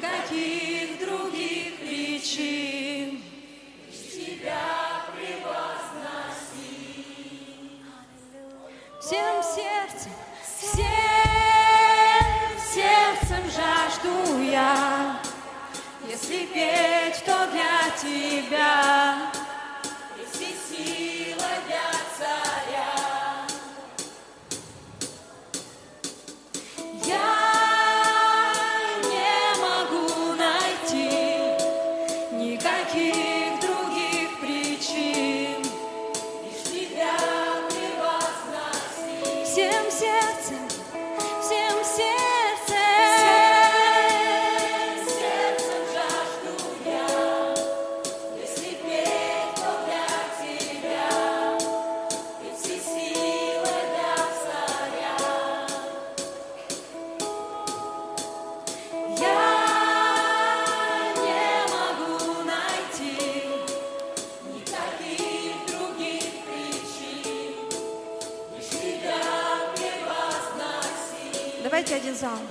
никаких других причин. Из тебя превозноси. Всем сердцем, всем сердцем жажду я. Если петь, то для тебя. song.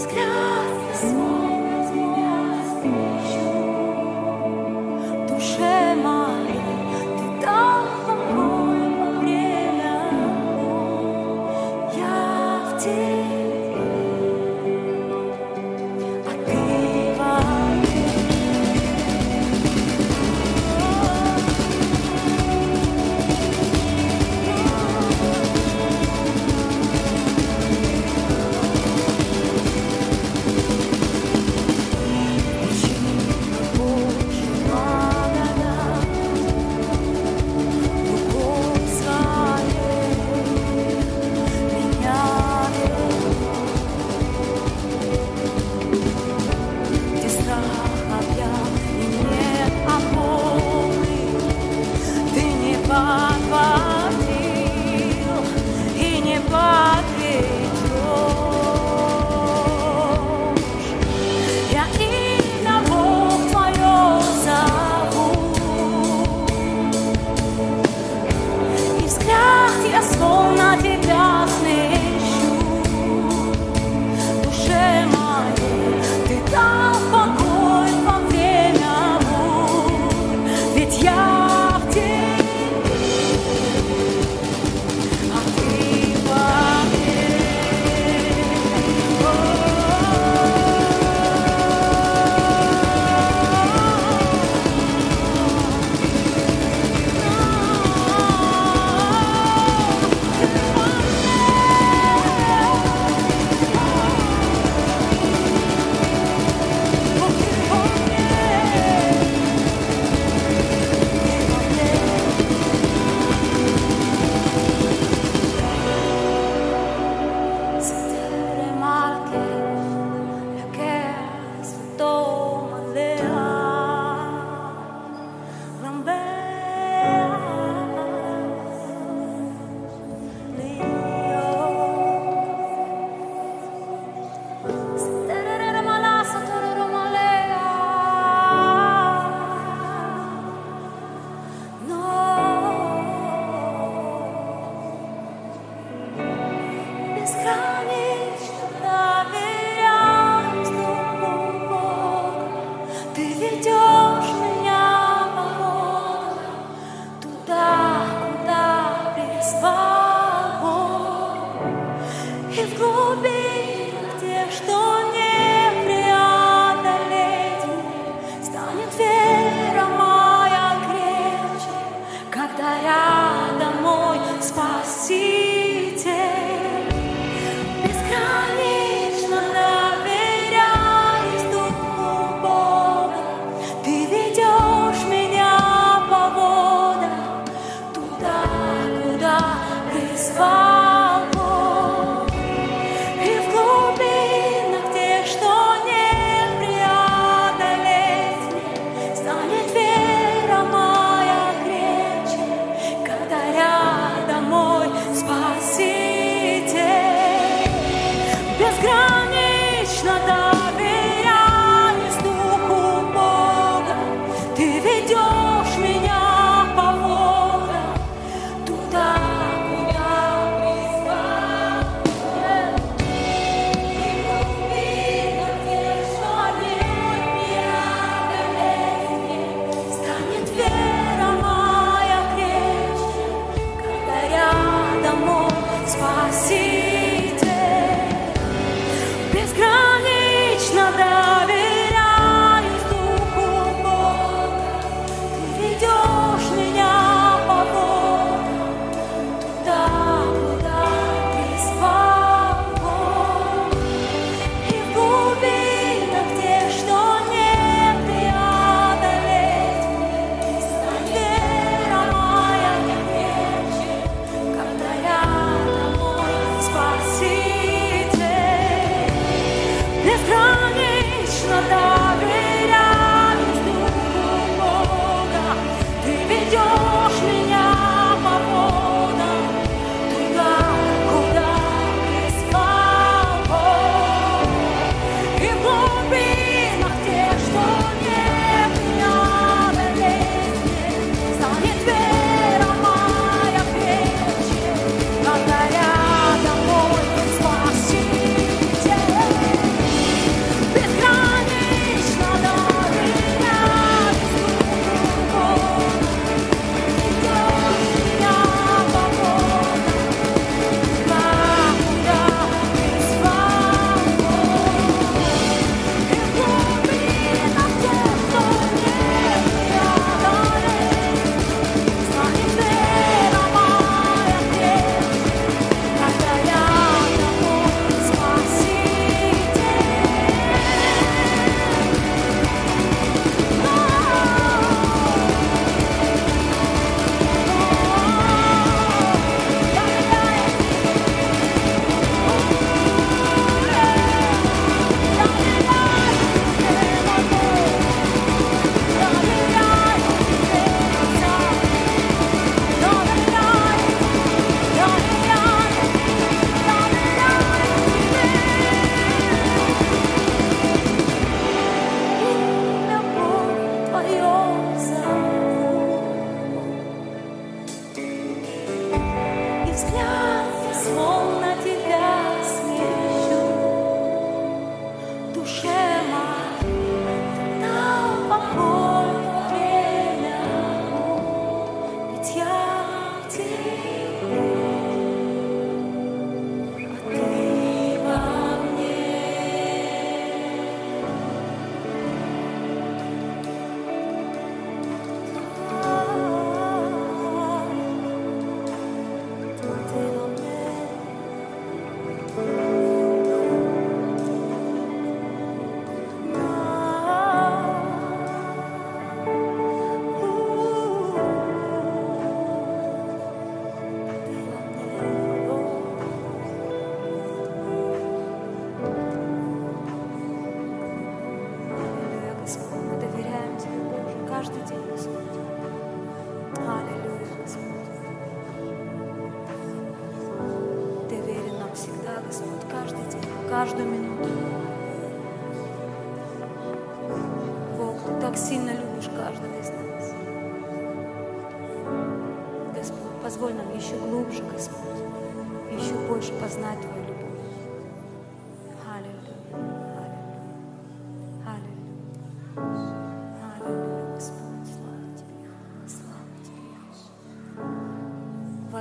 sky.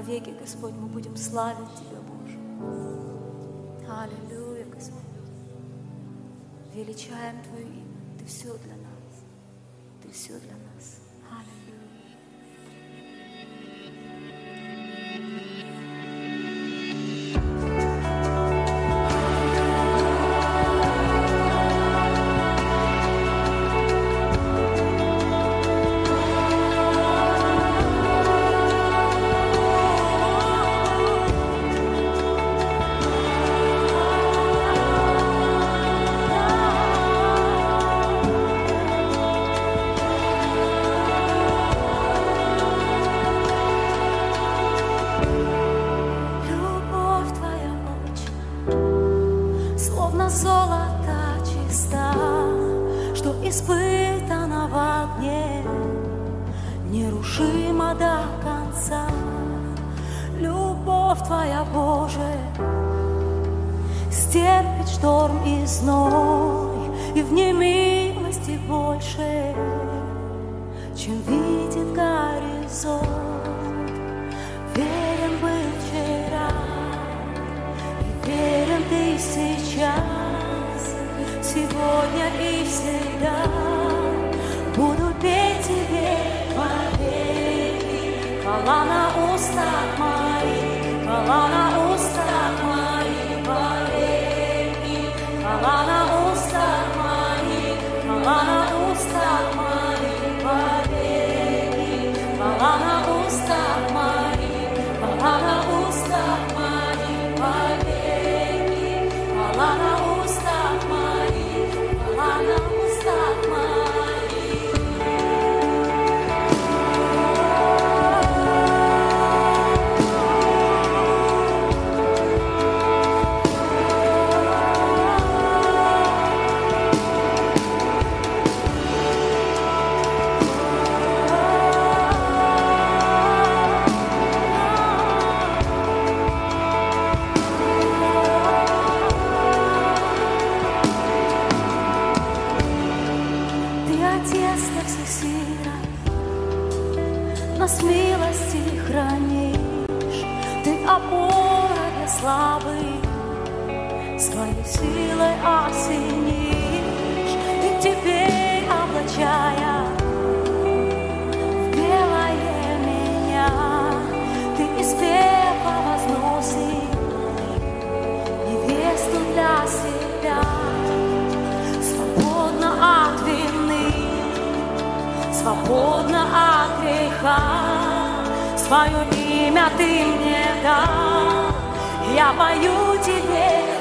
Веки, Господь, мы будем славить Тебя, Боже. Аллилуйя, Господь. Величаем Твое имя. Ты все для нас. Ты все для нас. золота чиста, Что испытана в огне, Нерушима до конца. Любовь Твоя, Боже, Стерпит шторм и зной, И в немилости больше, Чем видит горизонт. Верен был вчера, и верен ты сейчас сегодня и всегда буду петь тебе во веки. Хвала на устах моих, хвала на свободна от греха, свое имя ты мне дал, я пою тебе